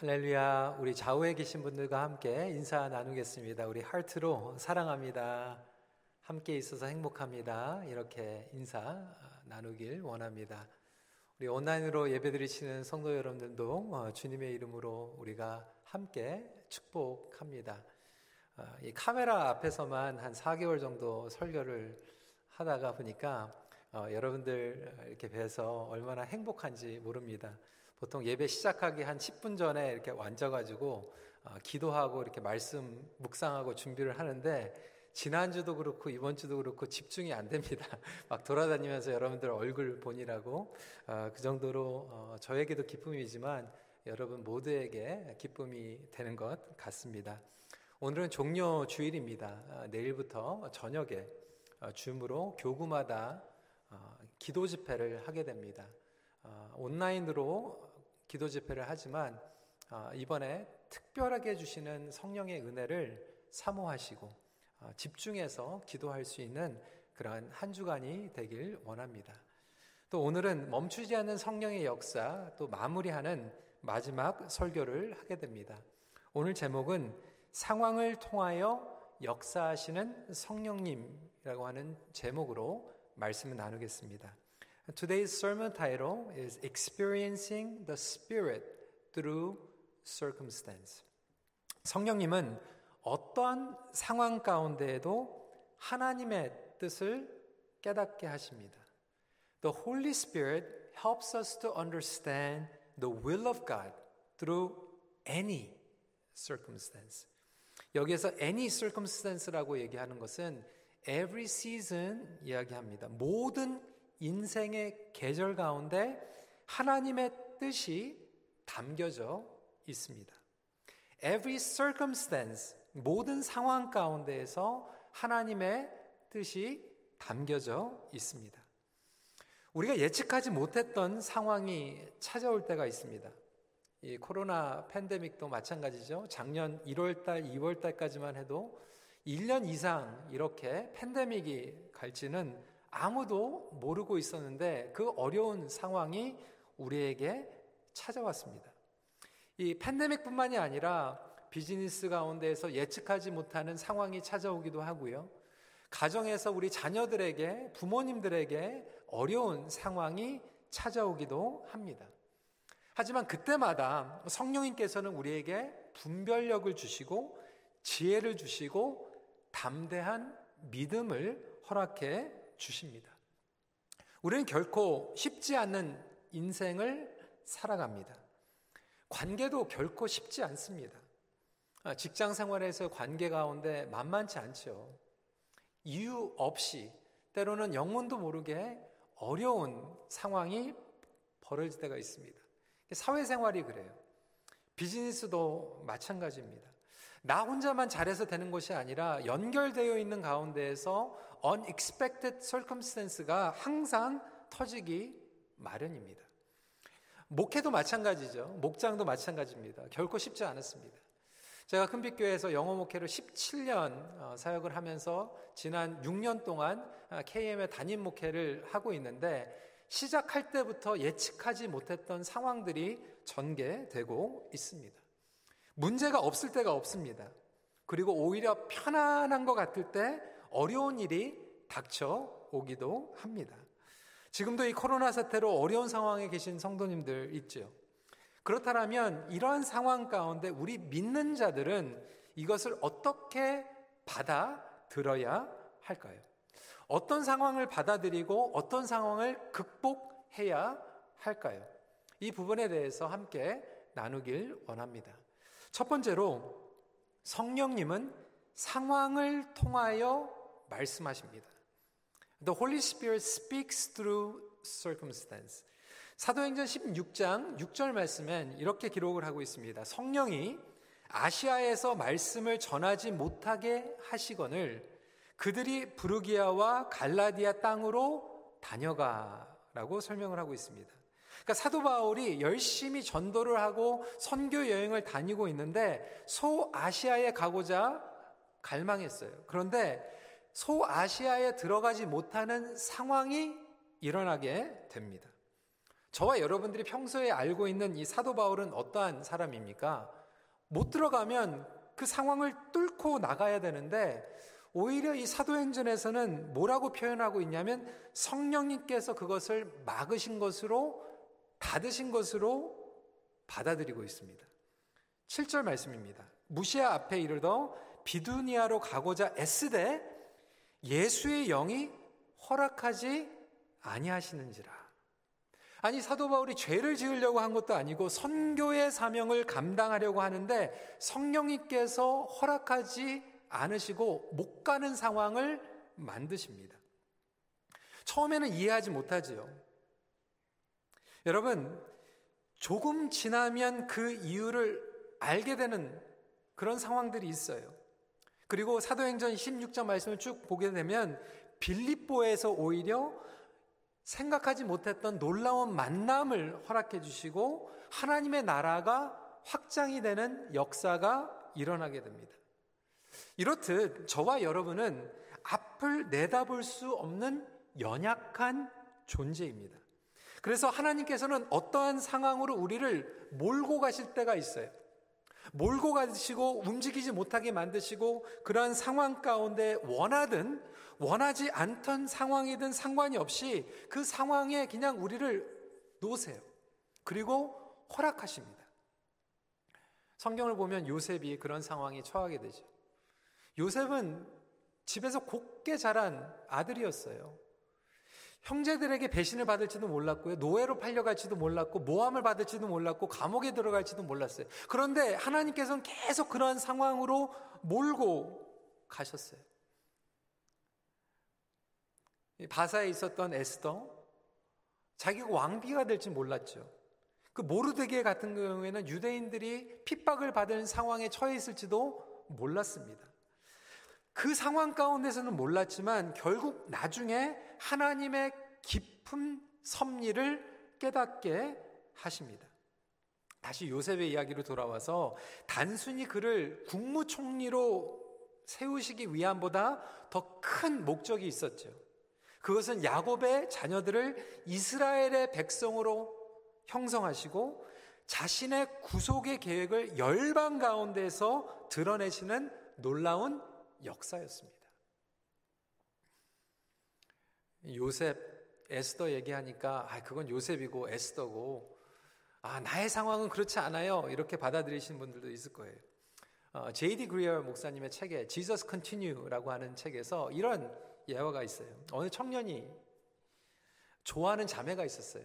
할렐루야. 우리 좌우에 계신 분들과 함께 인사 나누겠습니다. 우리 하트로 사랑합니다. 함께 있어서 행복합니다. 이렇게 인사 나누길 원합니다. 우리 온라인으로 예배드리시는 성도 여러분들도 어, 주님의 이름으로 우리가 함께 축복합니다. 어, 이 카메라 앞에서만 한 4개월 정도 설교를 하다가 보니까 어, 여러분들 이렇게 뵈서 얼마나 행복한지 모릅니다. 보통 예배 시작하기 한 10분 전에 이렇게 앉아가지고 어, 기도하고 이렇게 말씀 묵상하고 준비를 하는데 지난주도 그렇고 이번 주도 그렇고 집중이 안 됩니다. 막 돌아다니면서 여러분들 얼굴 보니라고 어, 그 정도로 어, 저에게도 기쁨이지만 여러분 모두에게 기쁨이 되는 것 같습니다. 오늘은 종료 주일입니다. 어, 내일부터 저녁에 어, 줌으로 교구마다 어, 기도 집회를 하게 됩니다. 어, 온라인으로 기도 집회를 하지만 어, 이번에 특별하게 주시는 성령의 은혜를 사모하시고 어, 집중해서 기도할 수 있는 그러한 한 주간이 되길 원합니다. 또 오늘은 멈추지 않는 성령의 역사 또 마무리하는 마지막 설교를 하게 됩니다. 오늘 제목은 상황을 통하여 역사하시는 성령님이라고 하는 제목으로 말씀을 나누겠습니다. Today's sermon title is Experiencing the Spirit Through Circumstance. 성령님은 어떠한 상황 가운데에도 하나님의 뜻을 깨닫게 하십니다. The Holy Spirit helps us to understand the will of God through any circumstance. 여기에서 any circumstance라고 얘기하는 것은 every season 이야기합니다. 모든 인생의 계절 가운데 하나님의 뜻이 담겨져 있습니다. Every circumstance, 모든 상황 가운데에서 하나님의 뜻이 담겨져 있습니다. 우리가 예측하지 못했던 상황이 찾아올 때가 있습니다. 이 코로나 팬데믹도 마찬가지죠. 작년 1월달, 2월달까지만 해도 1년 이상 이렇게 팬데믹이 갈지는 아무도 모르고 있었는데 그 어려운 상황이 우리에게 찾아왔습니다. 이 팬데믹뿐만이 아니라 비즈니스 가운데에서 예측하지 못하는 상황이 찾아오기도 하고요. 가정에서 우리 자녀들에게, 부모님들에게 어려운 상황이 찾아오기도 합니다. 하지만 그때마다 성령님께서는 우리에게 분별력을 주시고 지혜를 주시고 담대한 믿음을 허락해 주십니다. 우리는 결코 쉽지 않는 인생을 살아갑니다. 관계도 결코 쉽지 않습니다. 아, 직장 생활에서 관계 가운데 만만치 않죠. 이유 없이 때로는 영혼도 모르게 어려운 상황이 벌어질 때가 있습니다. 사회생활이 그래요. 비즈니스도 마찬가지입니다. 나 혼자만 잘해서 되는 것이 아니라 연결되어 있는 가운데에서 unexpected circumstance가 항상 터지기 마련입니다. 목회도 마찬가지죠. 목장도 마찬가지입니다. 결코 쉽지 않았습니다. 제가 큰빛교회에서 영어 목회를 17년 어, 사역을 하면서 지난 6년 동안 KM의 담임 목회를 하고 있는데 시작할 때부터 예측하지 못했던 상황들이 전개되고 있습니다. 문제가 없을 때가 없습니다. 그리고 오히려 편안한 것 같을 때 어려운 일이 닥쳐 오기도 합니다. 지금도 이 코로나 사태로 어려운 상황에 계신 성도님들 있죠. 그렇다면 이러한 상황 가운데 우리 믿는 자들은 이것을 어떻게 받아들어야 할까요? 어떤 상황을 받아들이고 어떤 상황을 극복해야 할까요? 이 부분에 대해서 함께 나누길 원합니다. 첫 번째로 성령님은 상황을 통하여 말씀하십니다. The Holy Spirit speaks through circumstance. 사도행전 16장 6절 말씀엔 이렇게 기록을 하고 있습니다. 성령이 아시아에서 말씀을 전하지 못하게 하시거늘 그들이 부르기아와 갈라디아 땅으로 다녀가라고 설명을 하고 있습니다. 그러니까 사도 바울이 열심히 전도를 하고 선교 여행을 다니고 있는데 소아시아에 가고자 갈망했어요. 그런데 소아시아에 들어가지 못하는 상황이 일어나게 됩니다. 저와 여러분들이 평소에 알고 있는 이 사도 바울은 어떠한 사람입니까? 못 들어가면 그 상황을 뚫고 나가야 되는데 오히려 이 사도행전에서는 뭐라고 표현하고 있냐면 성령님께서 그것을 막으신 것으로 받으신 것으로 받아들이고 있습니다. 7절 말씀입니다. 무시아 앞에 이르러 비두니아로 가고자 애쓰되 예수의 영이 허락하지 아니하시는지라. 아니 사도 바울이 죄를 지으려고 한 것도 아니고 선교의 사명을 감당하려고 하는데 성령님께서 허락하지 않으시고 못 가는 상황을 만드십니다. 처음에는 이해하지 못하지요. 여러분, 조금 지나면 그 이유를 알게 되는 그런 상황들이 있어요. 그리고 사도행전 16장 말씀을 쭉 보게 되면 빌립보에서 오히려 생각하지 못했던 놀라운 만남을 허락해 주시고 하나님의 나라가 확장이 되는 역사가 일어나게 됩니다. 이렇듯 저와 여러분은 앞을 내다볼 수 없는 연약한 존재입니다. 그래서 하나님께서는 어떠한 상황으로 우리를 몰고 가실 때가 있어요. 몰고 가시고 움직이지 못하게 만드시고 그러한 상황 가운데 원하든 원하지 않던 상황이든 상관이 없이 그 상황에 그냥 우리를 놓으세요. 그리고 허락하십니다. 성경을 보면 요셉이 그런 상황에 처하게 되죠. 요셉은 집에서 곱게 자란 아들이었어요. 형제들에게 배신을 받을지도 몰랐고요. 노예로 팔려갈지도 몰랐고, 모함을 받을지도 몰랐고, 감옥에 들어갈지도 몰랐어요. 그런데 하나님께서는 계속 그러한 상황으로 몰고 가셨어요. 바사에 있었던 에스더, 자기가 왕비가 될지 몰랐죠. 그 모르드게 같은 경우에는 유대인들이 핍박을 받은 상황에 처해 있을지도 몰랐습니다. 그 상황 가운데서는 몰랐지만 결국 나중에 하나님의 깊은 섭리를 깨닫게 하십니다. 다시 요셉의 이야기로 돌아와서 단순히 그를 국무총리로 세우시기 위함보다 더 큰 목적이 있었죠. 그것은 야곱의 자녀들을 이스라엘의 백성으로 형성하시고 자신의 구속의 계획을 열방 가운데서 드러내시는 놀라운 역사였습니다. 요셉, 에스더 얘기하니까 아 그건 요셉이고 에스더고 아 나의 상황은 그렇지 않아요 이렇게 받아들이시는 분들도 있을 거예요. 어, J.D. 그리어 목사님의 책에 Jesus Continue라고 하는 책에서 이런 예화가 있어요. 어느 청년이 좋아하는 자매가 있었어요.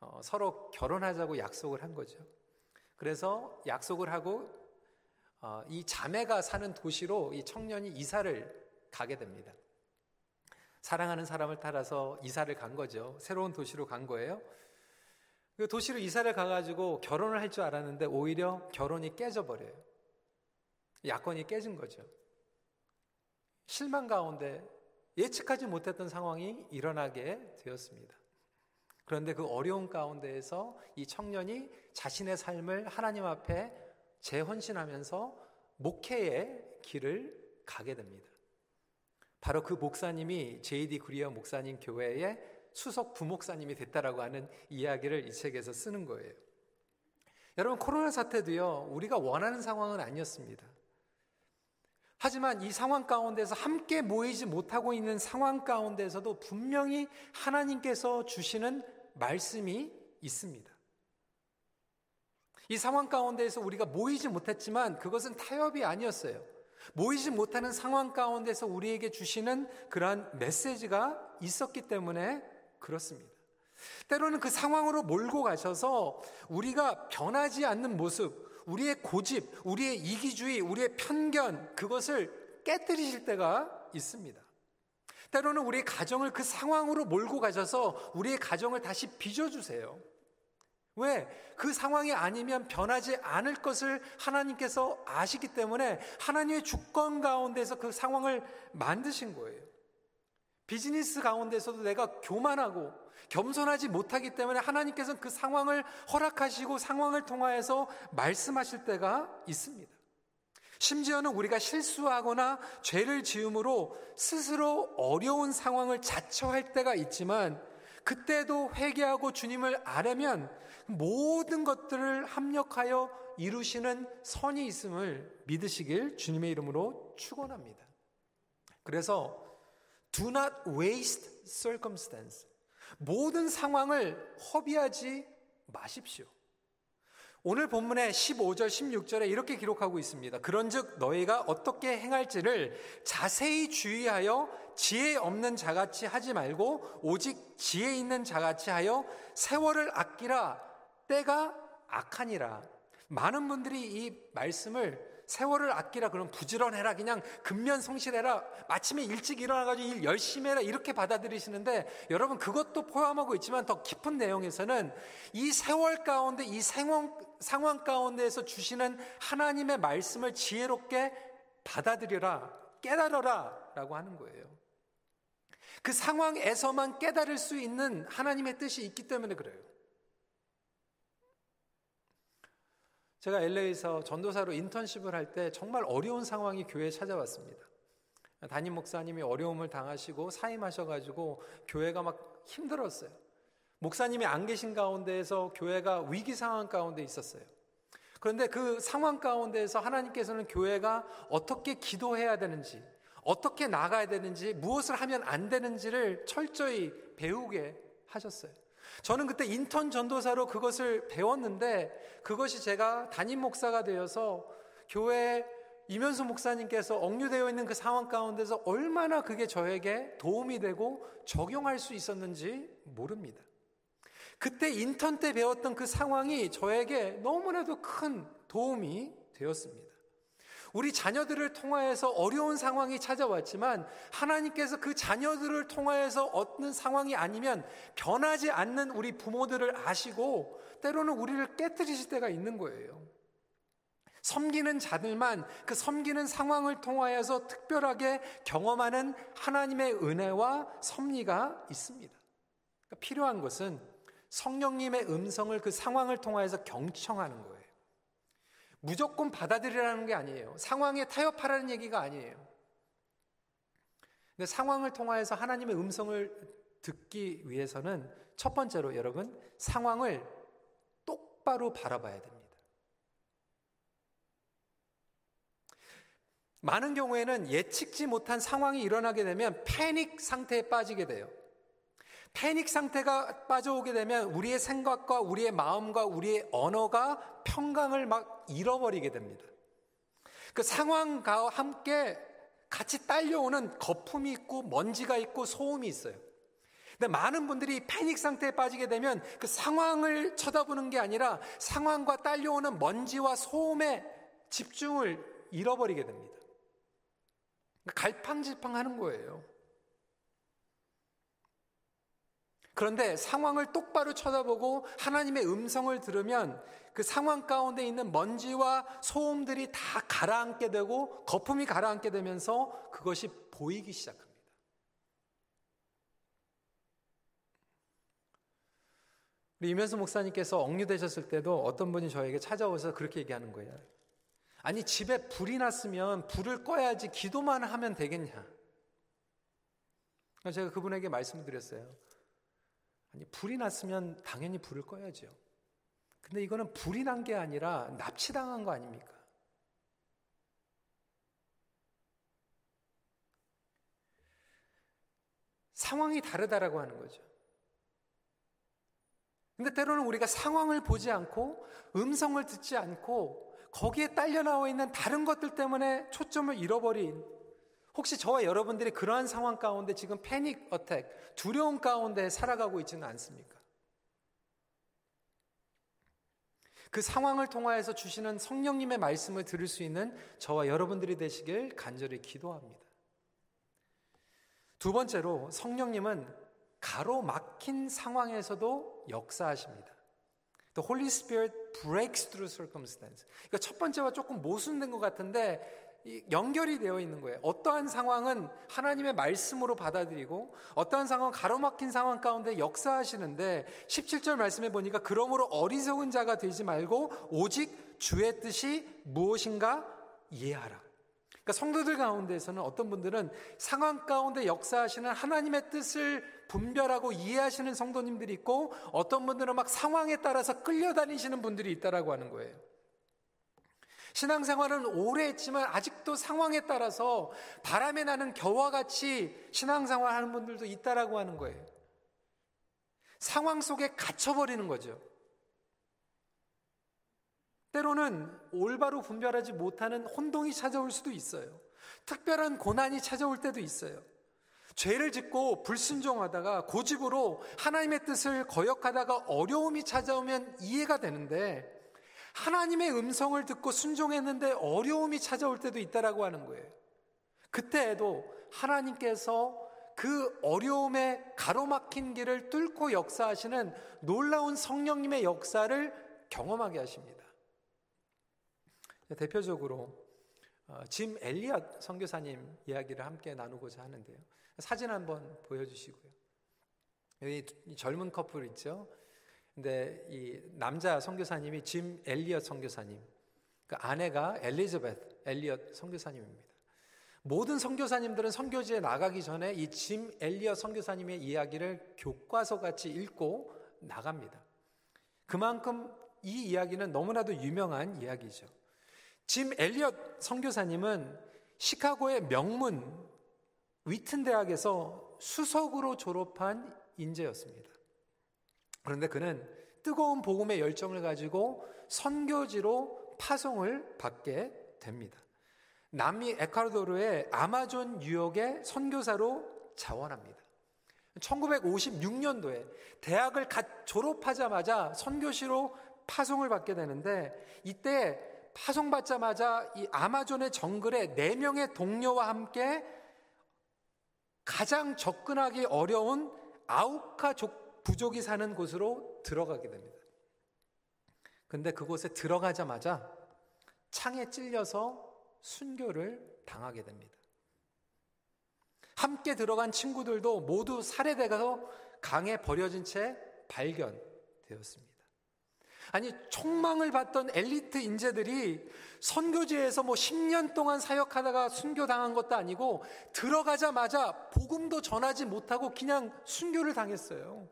어, 서로 결혼하자고 약속을 한 거죠. 그래서 약속을 하고 어, 이 자매가 사는 도시로 이 청년이 이사를 가게 됩니다. 사랑하는 사람을 따라서 이사를 간 거죠. 새로운 도시로 간 거예요. 그 도시로 이사를 가가지고 결혼을 할 줄 알았는데 오히려 결혼이 깨져버려요. 야권이 깨진 거죠. 실망 가운데 예측하지 못했던 상황이 일어나게 되었습니다. 그런데 그 어려운 가운데에서 이 청년이 자신의 삶을 하나님 앞에 재헌신하면서 목회의 길을 가게 됩니다. 바로 그 목사님이 제이디 구리어 목사님 교회의 수석 부목사님이 됐다라고 하는 이야기를 이 책에서 쓰는 거예요. 여러분 코로나 사태도요. 우리가 원하는 상황은 아니었습니다. 하지만 이 상황 가운데서 함께 모이지 못하고 있는 상황 가운데서도 분명히 하나님께서 주시는 말씀이 있습니다. 이 상황 가운데에서 우리가 모이지 못했지만 그것은 타협이 아니었어요. 모이지 못하는 상황 가운데서 우리에게 주시는 그러한 메시지가 있었기 때문에 그렇습니다. 때로는 그 상황으로 몰고 가셔서 우리가 변하지 않는 모습, 우리의 고집, 우리의 이기주의, 우리의 편견, 그것을 깨뜨리실 때가 있습니다. 때로는 우리의 가정을 그 상황으로 몰고 가셔서 우리의 가정을 다시 빚어주세요. 왜? 그 상황이 아니면 변하지 않을 것을 하나님께서 아시기 때문에 하나님의 주권 가운데서 그 상황을 만드신 거예요. 비즈니스 가운데서도 내가 교만하고 겸손하지 못하기 때문에 하나님께서는 그 상황을 허락하시고 상황을 통하여서 말씀하실 때가 있습니다. 심지어는 우리가 실수하거나 죄를 지음으로 스스로 어려운 상황을 자처할 때가 있지만 그때도 회개하고 주님을 아뢰면 모든 것들을 합력하여 이루시는 선이 있음을 믿으시길 주님의 이름으로 축원합니다. 그래서 do not waste circumstance. 모든 상황을 허비하지 마십시오. 오늘 본문의 15절, 16절에 이렇게 기록하고 있습니다. 그런즉 너희가 어떻게 행할지를 자세히 주의하여 지혜 없는 자같이 하지 말고 오직 지혜 있는 자같이 하여 세월을 아끼라 때가 악하니라. 많은 분들이 이 말씀을 세월을 아끼라 그럼 부지런해라 그냥 근면 성실해라 마침에 일찍 일어나가지고 일 열심히 해라 이렇게 받아들이시는데 여러분 그것도 포함하고 있지만 더 깊은 내용에서는 이 세월 가운데 이 상황, 상황 가운데에서 주시는 하나님의 말씀을 지혜롭게 받아들여라 깨달아라 라고 하는 거예요 그 상황에서만 깨달을 수 있는 하나님의 뜻이 있기 때문에 그래요 제가 LA에서 전도사로 인턴십을 할 때 정말 어려운 상황이 교회에 찾아왔습니다. 담임 목사님이 어려움을 당하시고 사임하셔가지고 교회가 막 힘들었어요. 목사님이 안 계신 가운데에서 교회가 위기 상황 가운데 있었어요. 그런데 그 상황 가운데에서 하나님께서는 교회가 어떻게 기도해야 되는지, 어떻게 나가야 되는지, 무엇을 하면 안 되는지를 철저히 배우게 하셨어요. 저는 그때 인턴 전도사로 그것을 배웠는데 그것이 제가 담임 목사가 되어서 교회 이면수 목사님께서 억류되어 있는 그 상황 가운데서 얼마나 그게 저에게 도움이 되고 적용할 수 있었는지 모릅니다. 그때 인턴 때 배웠던 그 상황이 저에게 너무나도 큰 도움이 되었습니다. 우리 자녀들을 통하여서 어려운 상황이 찾아왔지만 하나님께서 그 자녀들을 통하여서 어떤 상황이 아니면 변하지 않는 우리 부모들을 아시고 때로는 우리를 깨뜨리실 때가 있는 거예요. 섬기는 자들만 그 섬기는 상황을 통하여서 특별하게 경험하는 하나님의 은혜와 섭리가 있습니다. 그러니까 필요한 것은 성령님의 음성을 그 상황을 통하여서 경청하는 거예요. 무조건 받아들이라는 게 아니에요. 상황에 타협하라는 얘기가 아니에요. 근데 상황을 통하여서 하나님의 음성을 듣기 위해서는 첫 번째로 여러분 상황을 똑바로 바라봐야 됩니다. 많은 경우에는 예측지 못한 상황이 일어나게 되면 패닉 상태에 빠지게 돼요. 패닉 상태가 빠져오게 되면 우리의 생각과 우리의 마음과 우리의 언어가 평강을 막 잃어버리게 됩니다. 그 상황과 함께 같이 딸려오는 거품이 있고 먼지가 있고 소음이 있어요. 근데 많은 분들이 패닉 상태에 빠지게 되면 그 상황을 쳐다보는 게 아니라 상황과 딸려오는 먼지와 소음에 집중을 잃어버리게 됩니다. 갈팡질팡 하는 거예요. 그런데 상황을 똑바로 쳐다보고 하나님의 음성을 들으면 그 상황 가운데 있는 먼지와 소음들이 다 가라앉게 되고 거품이 가라앉게 되면서 그것이 보이기 시작합니다. 우리 이면수 목사님께서 억류되셨을 때도 어떤 분이 저에게 찾아오셔서 그렇게 얘기하는 거예요. 아니, 집에 불이 났으면 불을 꺼야지 기도만 하면 되겠냐. 제가 그분에게 말씀을 드렸어요. 아니, 불이 났으면 당연히 불을 꺼야죠. 근데 이거는 불이 난 게 아니라 납치당한 거 아닙니까? 상황이 다르다라고 하는 거죠. 근데 때로는 우리가 상황을 보지 않고 음성을 듣지 않고 거기에 딸려 나와 있는 다른 것들 때문에 초점을 잃어버린 혹시 저와 여러분들이 그러한 상황 가운데 지금 패닉 어택, 두려움 가운데 살아가고 있지는 않습니까? 그 상황을 통하여서 주시는 성령님의 말씀을 들을 수 있는 저와 여러분들이 되시길 간절히 기도합니다. 두 번째로 성령님은 가로막힌 상황에서도 역사하십니다. The Holy Spirit breaks through circumstance. 그러니까 첫 번째와 조금 모순된 것 같은데 연결이 되어 있는 거예요. 어떠한 상황은 하나님의 말씀으로 받아들이고 어떠한 상황은 가로막힌 상황 가운데 역사하시는데 17절 말씀해 보니까 그러므로 어리석은 자가 되지 말고 오직 주의 뜻이 무엇인가 이해하라. 그러니까 성도들 가운데에서는 어떤 분들은 상황 가운데 역사하시는 하나님의 뜻을 분별하고 이해하시는 성도님들이 있고 어떤 분들은 막 상황에 따라서 끌려다니시는 분들이 있다라고 하는 거예요. 신앙생활은 오래 했지만 아직도 상황에 따라서 바람에 나는 겨와 같이 신앙생활 하는 분들도 있다라고 하는 거예요. 상황 속에 갇혀버리는 거죠. 때로는 올바로 분별하지 못하는 혼동이 찾아올 수도 있어요. 특별한 고난이 찾아올 때도 있어요. 죄를 짓고 불순종하다가 고집으로 하나님의 뜻을 거역하다가 어려움이 찾아오면 이해가 되는데 하나님의 음성을 듣고 순종했는데 어려움이 찾아올 때도 있다라고 하는 거예요. 그때에도 하나님께서 그 어려움에 가로막힌 길을 뚫고 역사하시는 놀라운 성령님의 역사를 경험하게 하십니다. 대표적으로 어, 짐 엘리엇 선교사님 이야기를 함께 나누고자 하는데요. 사진 한번 보여주시고요. 여기 젊은 커플 있죠. 근데 이 남자 선교사님이 짐 엘리엇 선교사님, 그 아내가 엘리자베트 엘리엇 선교사님입니다. 모든 선교사님들은 선교지에 나가기 전에 이 짐 엘리엇 선교사님의 이야기를 교과서 같이 읽고 나갑니다. 그만큼 이 이야기는 너무나도 유명한 이야기죠. 짐 엘리엇 선교사님은 시카고의 명문 위튼 대학에서 수석으로 졸업한 인재였습니다. 그런데 그는 뜨거운 복음의 열정을 가지고 선교지로 파송을 받게 됩니다. 남미 에콰도르의 아마존 유역의 선교사로 자원합니다. 1956년도에 대학을 갓 졸업하자마자 선교시로 파송을 받게 되는데 이때 파송받자마자 이 아마존의 정글에 네 명의 동료와 함께 가장 접근하기 어려운 아우카족 부족이 사는 곳으로 들어가게 됩니다. 근데 그곳에 들어가자마자 창에 찔려서 순교를 당하게 됩니다. 함께 들어간 친구들도 모두 살해되가서 강에 버려진 채 발견되었습니다. 아니, 총망을 받던 엘리트 인재들이 선교지에서 뭐 10년 동안 사역하다가 순교당한 것도 아니고 들어가자마자 복음도 전하지 못하고 그냥 순교를 당했어요.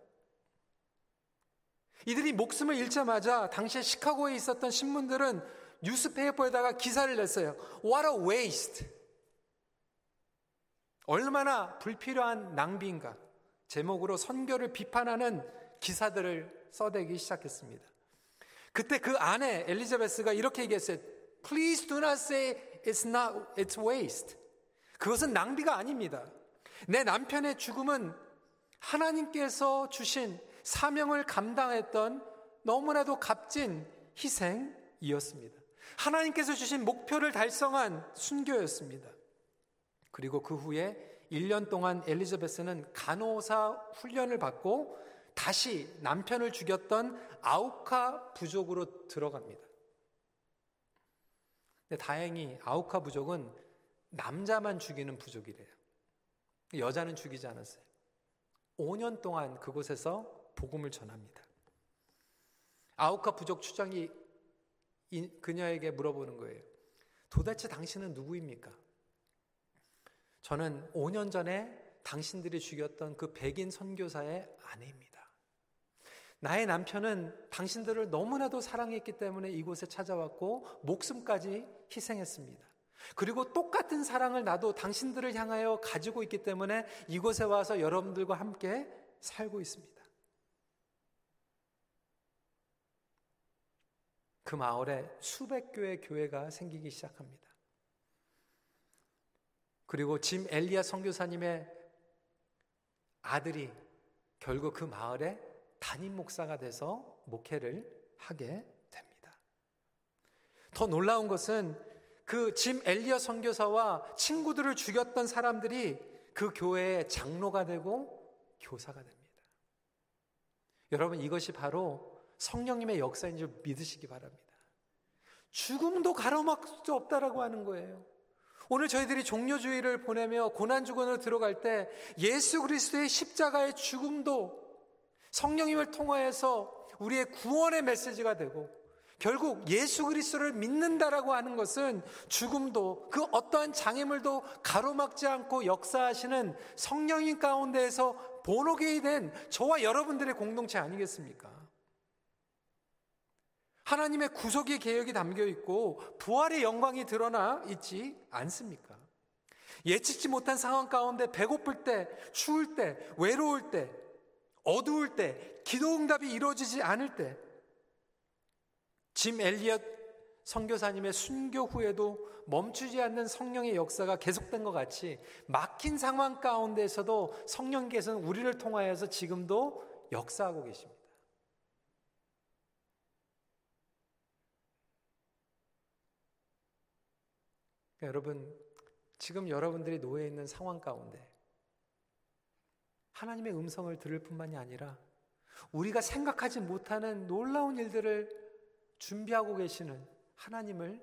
이들이 목숨을 잃자마자 당시에 시카고에 있었던 신문들은 뉴스페이퍼에다가 기사를 냈어요. What a waste. 얼마나 불필요한 낭비인가. 제목으로 선교를 비판하는 기사들을 써대기 시작했습니다. 그때 그 아내 엘리자베스가 이렇게 얘기했어요. Please do not say it's not, it's waste. 그것은 낭비가 아닙니다. 내 남편의 죽음은 하나님께서 주신 사명을 감당했던 너무나도 값진 희생이었습니다. 하나님께서 주신 목표를 달성한 순교였습니다. 그리고 그 후에 1년 동안 엘리자베스는 간호사 훈련을 받고 다시 남편을 죽였던 아우카 부족으로 들어갑니다. 근데 다행히 아우카 부족은 남자만 죽이는 부족이래요. 여자는 죽이지 않았어요. 5년 동안 그곳에서 복음을 전합니다. 아우카 부족 추장이 그녀에게 물어보는 거예요. 도대체 당신은 누구입니까? 저는 5년 전에 당신들이 죽였던 그 백인 선교사의 아내입니다. 나의 남편은 당신들을 너무나도 사랑했기 때문에 이곳에 찾아왔고 목숨까지 희생했습니다. 그리고 똑같은 사랑을 나도 당신들을 향하여 가지고 있기 때문에 이곳에 와서 여러분들과 함께 살고 있습니다. 그 마을에 수백 교의 교회가 생기기 시작합니다. 그리고 짐 엘리아 선교사님의 아들이 결국 그 마을에 담임 목사가 돼서 목회를 하게 됩니다. 더 놀라운 것은 그 짐 엘리아 선교사와 친구들을 죽였던 사람들이 그 교회의 장로가 되고 교사가 됩니다. 여러분 이것이 바로 성령님의 역사인 줄 믿으시기 바랍니다. 죽음도 가로막을 수 없다라고 하는 거예요. 오늘 저희들이 종료주의를 보내며 고난주권으로 들어갈 때 예수 그리스도의 십자가의 죽음도 성령님을 통하여서 우리의 구원의 메시지가 되고 결국 예수 그리스도를 믿는다라고 하는 것은 죽음도 그 어떠한 장애물도 가로막지 않고 역사하시는 성령인 가운데에서 본호계이 된 저와 여러분들의 공동체 아니겠습니까? 하나님의 구속의 계획이 담겨 있고 부활의 영광이 드러나 있지 않습니까? 예측지 못한 상황 가운데 배고플 때, 추울 때, 외로울 때, 어두울 때, 기도 응답이 이루어지지 않을 때, 짐 엘리엇 선교사님의 순교 후에도 멈추지 않는 성령의 역사가 계속된 것 같이 막힌 상황 가운데서도 성령께서는 우리를 통하여서 지금도 역사하고 계십니다. 그러니까 여러분, 지금 여러분들이 놓여 있는 상황 가운데 하나님의 음성을 들을 뿐만이 아니라 우리가 생각하지 못하는 놀라운 일들을 준비하고 계시는 하나님을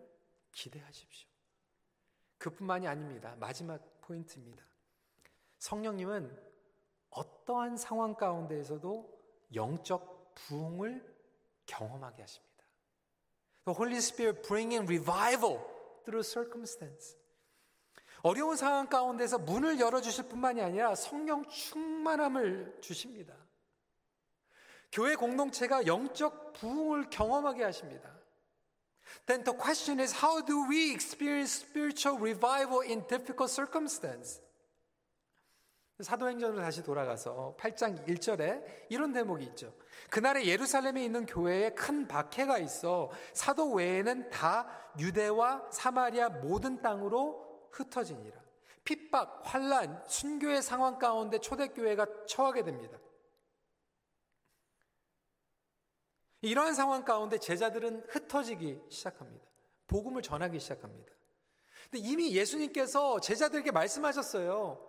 기대하십시오. 그뿐만이 아닙니다. 마지막 포인트입니다. 성령님은 어떠한 상황 가운데에서도 영적 부흥을 경험하게 하십니다. The Holy Spirit bringing revival through circumstance. 어려운 상황 가운데서 문을 열어주실 뿐만이 아니라 성령 충만함을 주십니다. 교회 공동체가 영적 부흥을 경험하게 하십니다. Then the question is how do we experience spiritual revival in difficult circumstance? 사도행전으로 다시 돌아가서 8장 1절에 이런 대목이 있죠. 그날에 예루살렘에 있는 교회에 큰 박해가 있어 사도 외에는 다 유대와 사마리아 모든 땅으로 흩어지니라. 핍박, 환란, 순교의 상황 가운데 초대교회가 처하게 됩니다. 이러한 상황 가운데 제자들은 흩어지기 시작합니다. 복음을 전하기 시작합니다. 근데 이미 예수님께서 제자들에게 말씀하셨어요.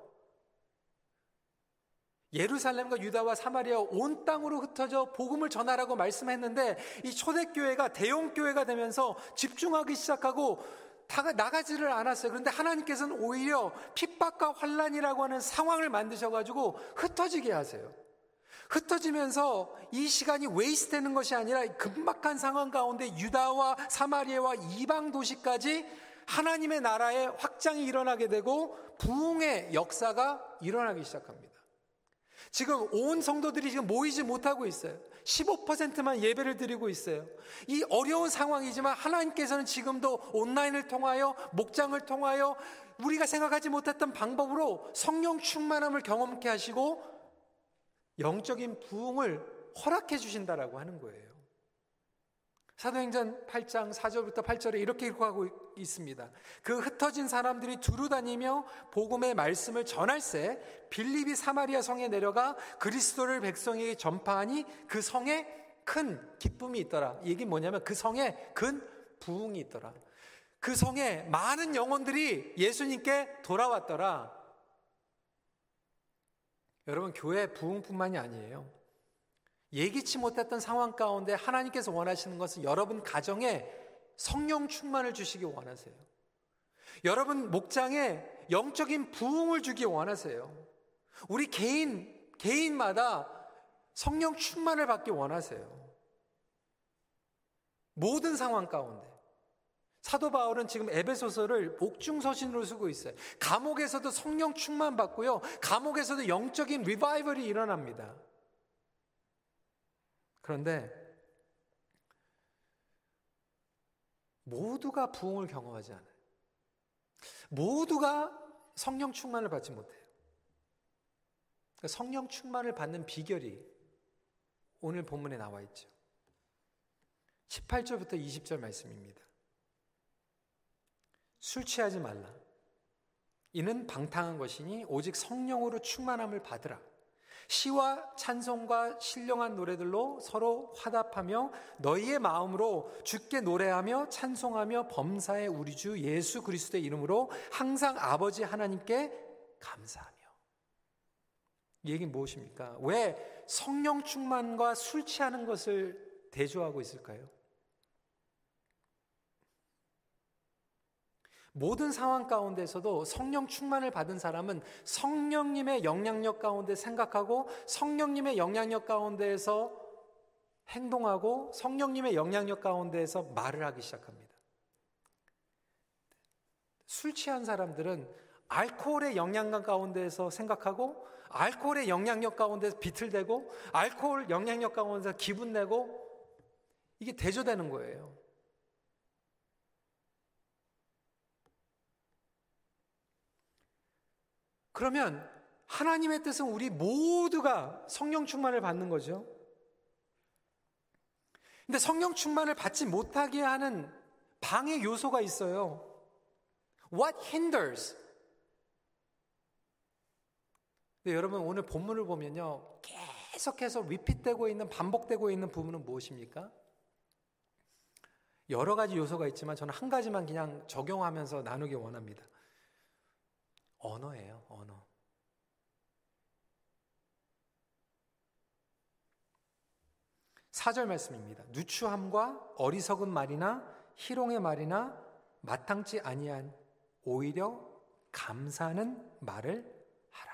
예루살렘과 유다와 사마리아 온 땅으로 흩어져 복음을 전하라고 말씀했는데 이 초대교회가 대형교회가 되면서 집중하기 시작하고 다 나가지를 않았어요. 그런데 하나님께서는 오히려 핍박과 환란이라고 하는 상황을 만드셔가지고 흩어지게 하세요. 흩어지면서 이 시간이 waste 되는 것이 아니라 급박한 상황 가운데 유다와 사마리아와 이방 도시까지 하나님의 나라의 확장이 일어나게 되고 부흥의 역사가 일어나기 시작합니다. 지금 온 성도들이 지금 모이지 못하고 있어요. 15%만 예배를 드리고 있어요. 이 어려운 상황이지만 하나님께서는 지금도 온라인을 통하여 목장을 통하여 우리가 생각하지 못했던 방법으로 성령 충만함을 경험케 하시고 영적인 부흥을 허락해 주신다라고 하는 거예요. 사도행전 8장 4절부터 8절에 이렇게 기록하고 있습니다. 그 흩어진 사람들이 두루 다니며 복음의 말씀을 전할새 빌립이 사마리아 성에 내려가 그리스도를 백성에게 전파하니 그 성에 큰 기쁨이 있더라. 이게 뭐냐면 그 성에 큰 부흥이 있더라. 그 성에 많은 영혼들이 예수님께 돌아왔더라. 여러분, 교회 부흥뿐만이 아니에요. 예기치 못했던 상황 가운데 하나님께서 원하시는 것은 여러분 가정에 성령 충만을 주시기 원하세요. 여러분 목장에 영적인 부흥을 주기 원하세요. 우리 개인, 개인마다 성령 충만을 받기 원하세요. 모든 상황 가운데. 사도 바울은 지금 에베소서를 옥중 서신으로 쓰고 있어요. 감옥에서도 성령 충만 받고요. 감옥에서도 영적인 리바이벌이 일어납니다. 그런데 모두가 부흥을 경험하지 않아요. 모두가 성령 충만을 받지 못해요. 그러니까 성령 충만을 받는 비결이 오늘 본문에 나와 있죠. 18절부터 20절 말씀입니다. 술 취하지 말라. 이는 방탕한 것이니 오직 성령으로 충만함을 받으라. 시와 찬송과 신령한 노래들로 서로 화답하며 너희의 마음으로 주께 노래하며 찬송하며 범사의 우리 주 예수 그리스도의 이름으로 항상 아버지 하나님께 감사하며. 이 얘기는 무엇입니까? 왜 성령 충만과 술 취하는 것을 대조하고 있을까요? 모든 상황 가운데서도 성령 충만을 받은 사람은 성령님의 영향력 가운데 생각하고 성령님의 영향력 가운데에서 행동하고 성령님의 영향력 가운데에서 말을 하기 시작합니다. 술 취한 사람들은 알코올의 영향력 가운데에서 생각하고 알코올의 영향력 가운데서 비틀대고 알코올 영향력 가운데서 기분 내고 이게 대조되는 거예요. 그러면 하나님의 뜻은 우리 모두가 성령 충만을 받는 거죠. 근데 성령 충만을 받지 못하게 하는 방해 요소가 있어요. What hinders? 근데 여러분 오늘 본문을 보면요. 계속해서 리핏되고 있는 반복되고 있는 부분은 무엇입니까? 여러 가지 요소가 있지만 저는 한 가지만 그냥 적용하면서 나누기 원합니다. 언어예요, 언어. 사절 말씀입니다. 누추함과 어리석은 말이나 희롱의 말이나 마땅치 아니한 오히려 감사하는 말을 하라.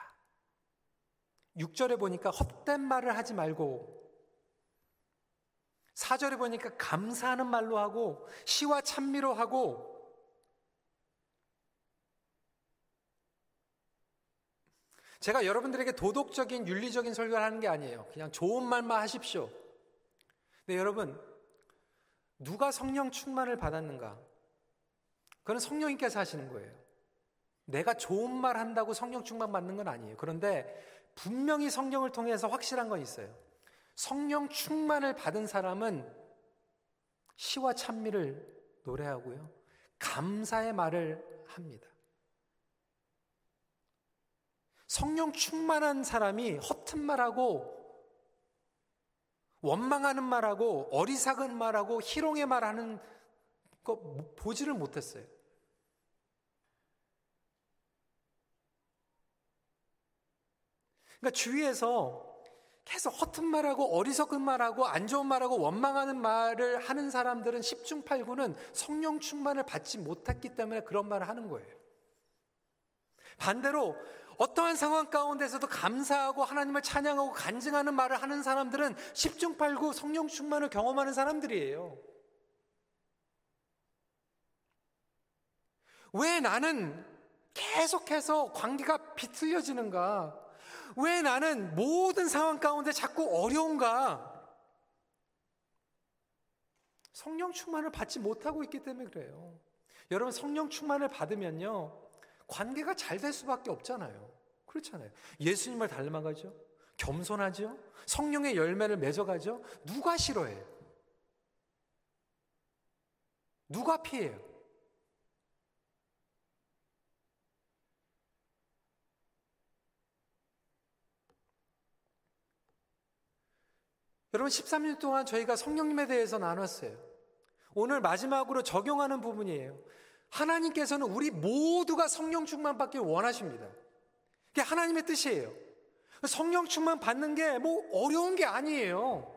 6절에 보니까 헛된 말을 하지 말고 4절에 보니까 감사하는 말로 하고 시와 찬미로 하고 제가 여러분들에게 도덕적인 윤리적인 설교를 하는 게 아니에요. 그냥 좋은 말만 하십시오. 근데 여러분 누가 성령 충만을 받았는가? 그건 성령님께서 하시는 거예요. 내가 좋은 말 한다고 성령 충만 받는 건 아니에요. 그런데 분명히 성령을 통해서 확실한 건 있어요. 성령 충만을 받은 사람은 시와 찬미를 노래하고요. 감사의 말을 합니다. 성령 충만한 사람이 허튼 말하고 원망하는 말하고 어리석은 말하고 희롱의 말하는 거 보지를 못했어요. 그러니까 주위에서 계속 허튼 말하고 어리석은 말하고 안 좋은 말하고 원망하는 말을 하는 사람들은 10중 8구는 성령 충만을 받지 못했기 때문에 그런 말을 하는 거예요. 반대로 어떠한 상황 가운데서도 감사하고 하나님을 찬양하고 간증하는 말을 하는 사람들은 10중 8구 성령 충만을 경험하는 사람들이에요. 왜 나는 계속해서 관계가 비틀려지는가? 왜 나는 모든 상황 가운데 자꾸 어려운가? 성령 충만을 받지 못하고 있기 때문에 그래요. 여러분 성령 충만을 받으면요. 관계가 잘 될 수밖에 없잖아요. 그렇잖아요. 예수님을 닮아가죠. 겸손하죠. 성령의 열매를 맺어가죠. 누가 싫어해요? 누가 피해요? 여러분 13년 동안 저희가 성령님에 대해서 나눴어요. 오늘 마지막으로 적용하는 부분이에요. 하나님께서는 우리 모두가 성령 충만 받길 원하십니다. 그게 하나님의 뜻이에요. 성령 충만 받는 게 뭐 어려운 게 아니에요.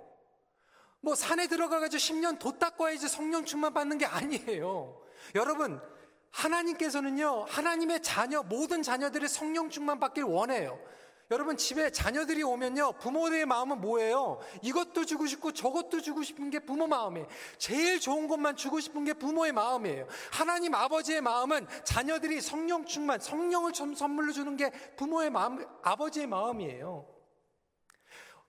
뭐 산에 들어가가지고 10년 도 닦아야지 성령 충만 받는 게 아니에요. 여러분, 하나님께서는요, 하나님의 자녀, 모든 자녀들의 성령 충만 받길 원해요. 여러분 집에 자녀들이 오면요 부모들의 마음은 뭐예요? 이것도 주고 싶고 저것도 주고 싶은 게 부모 마음이에요. 제일 좋은 것만 주고 싶은 게 부모의 마음이에요. 하나님 아버지의 마음은 자녀들이 성령 충만, 성령을 선물로 주는 게 부모의 마음, 아버지의 마음이에요.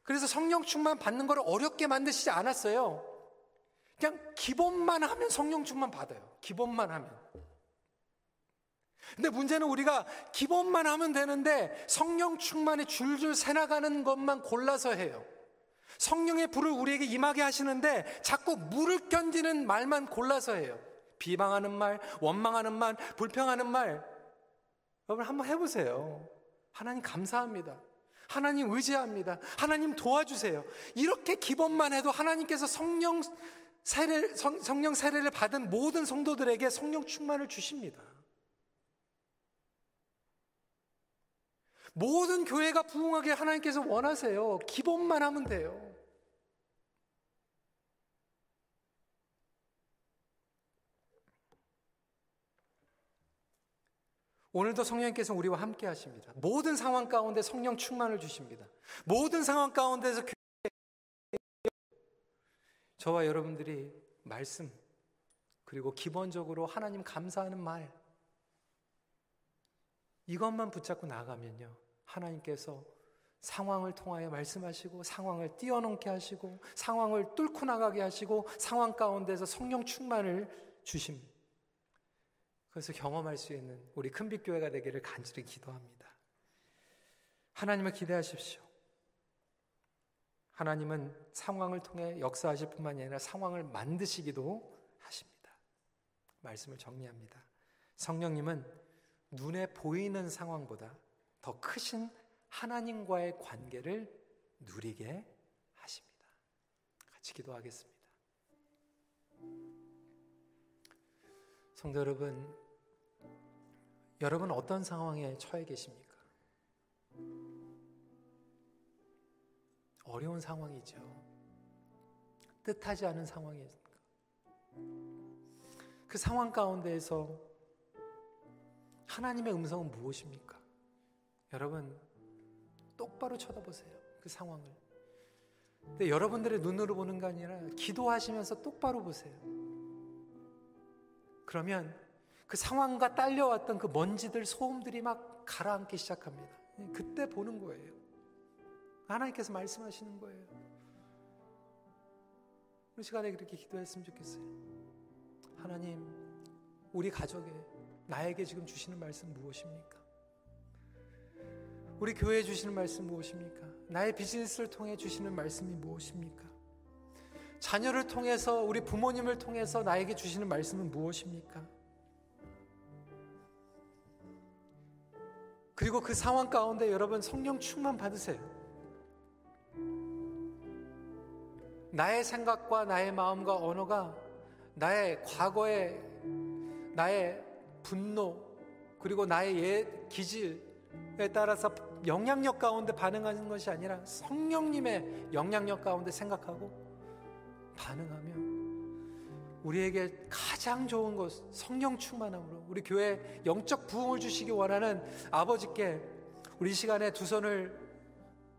그래서 성령 충만 받는 걸 어렵게 만드시지 않았어요. 그냥 기본만 하면 성령 충만 받아요. 기본만 하면. 근데 문제는 우리가 기본만 하면 되는데 성령 충만에 줄줄 새나가는 것만 골라서 해요. 성령의 불을 우리에게 임하게 하시는데 자꾸 물을 견디는 말만 골라서 해요. 비방하는 말, 원망하는 말, 불평하는 말. 여러분 한번 해보세요. 하나님 감사합니다. 하나님 의지합니다. 하나님 도와주세요. 이렇게 기본만 해도 하나님께서 성령 세례, 성, 성령 세례를 받은 모든 성도들에게 성령 충만을 주십니다. 모든 교회가 부흥하게 하나님께서 원하세요. 기본만 하면 돼요. 오늘도 성령님께서 우리와 함께 하십니다. 모든 상황 가운데 성령 충만을 주십니다. 모든 상황 가운데서 저와 여러분들이 말씀, 그리고 기본적으로 하나님 감사하는 말, 이것만 붙잡고 나가면요. 하나님께서 상황을 통하여 말씀하시고 상황을 뛰어넘게 하시고 상황을 뚫고 나가게 하시고 상황 가운데서 성령 충만을 주심. 그래서 경험할 수 있는 우리 큰빛교회가 되기를 간절히 기도합니다. 하나님을 기대하십시오. 하나님은 상황을 통해 역사하실 뿐만이 아니라 상황을 만드시기도 하십니다. 말씀을 정리합니다. 성령님은 눈에 보이는 상황보다 더 크신 하나님과의 관계를 누리게 하십니다. 같이 기도하겠습니다. 성도 여러분, 여러분 어떤 상황에 처해 계십니까? 어려운 상황이죠. 뜻하지 않은 상황이니까. 그 상황 가운데에서 하나님의 음성은 무엇입니까? 여러분, 똑바로 쳐다보세요. 그 상황을. 근데 여러분들의 눈으로 보는 게 아니라 기도하시면서 똑바로 보세요. 그러면 그 상황과 딸려왔던 그 먼지들, 소음들이 막 가라앉기 시작합니다. 그때 보는 거예요. 하나님께서 말씀하시는 거예요. 이 시간에 그렇게 기도했으면 좋겠어요. 하나님, 우리 가족에, 나에게 지금 주시는 말씀 무엇입니까? 우리 교회에 주시는 말씀 무엇입니까? 나의 비즈니스를 통해 주시는 말씀이 무엇입니까? 자녀를 통해서, 우리 부모님을 통해서 나에게 주시는 말씀은 무엇입니까? 그리고 그 상황 가운데 여러분 성령 충만 받으세요. 나의 생각과 나의 마음과 언어가 나의 과거의 나의 분노 그리고 나의 옛 기질에 따라서 영향력 가운데 반응하는 것이 아니라 성령님의 영향력 가운데 생각하고 반응하며 우리에게 가장 좋은 것 성령 충만함으로 우리 교회 영적 부흥을 주시기 원하는 아버지께 우리 시간에 두 손을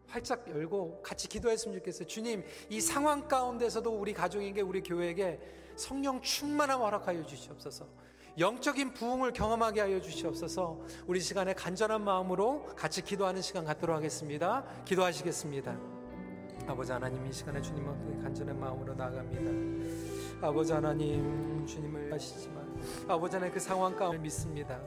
활짝 열고 같이 기도했으면 좋겠어요. 주님, 이 상황 가운데서도 우리 가족에게, 우리 교회에게 성령 충만함 허락하여 주시옵소서. 영적인 부흥을 경험하게 하여 주시옵소서. 우리 시간에 간절한 마음으로 같이 기도하는 시간 갖도록 하겠습니다. 기도하시겠습니다. 아버지 하나님 이 시간에 주님 앞에 간절한 마음으로 나갑니다. 아버지 하나님 주님을 아시지만 아버지 하나님 그 상황 가운데 믿습니다.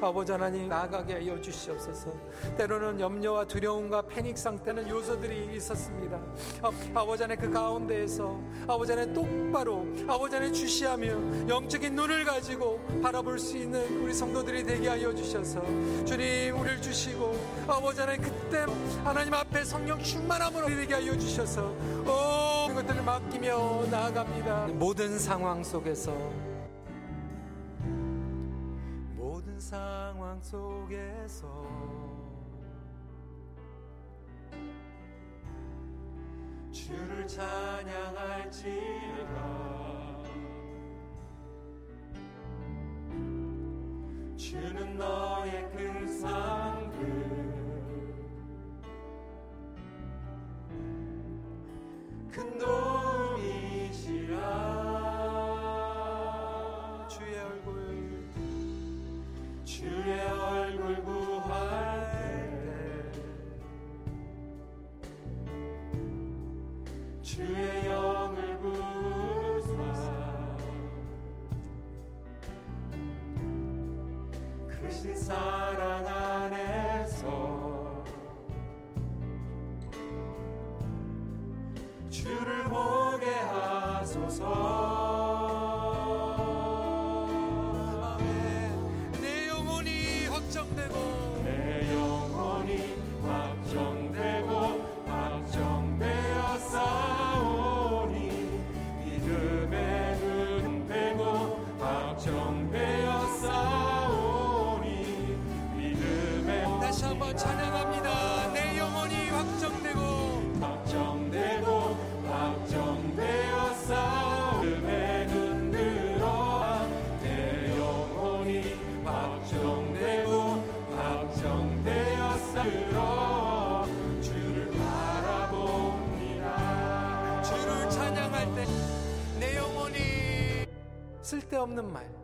아버지 하나님 나가게 하여 주시옵소서. 때로는 염려와 두려움과 패닉 상태는 요소들이 있었습니다. 아, 버지 하나님 그 가운데에서 아버지 하나님 똑바로 아버지 하나님 주시하며 영적인 눈을 가지고 바라볼 수 있는 우리 성도들이 되게 하여 주셔서 주님 우리를 주시고 아버지 하나님 그때 하나님 앞에 성령 충만함으로 되게 하여 주셔서 오 그것들을 맡기며 나아갑니다. 모든 상황 속에서 속에서 주를 찬양할지라 주는 너의 큰 상급. 큰 도 주를 보게 하소서 Até ao namar.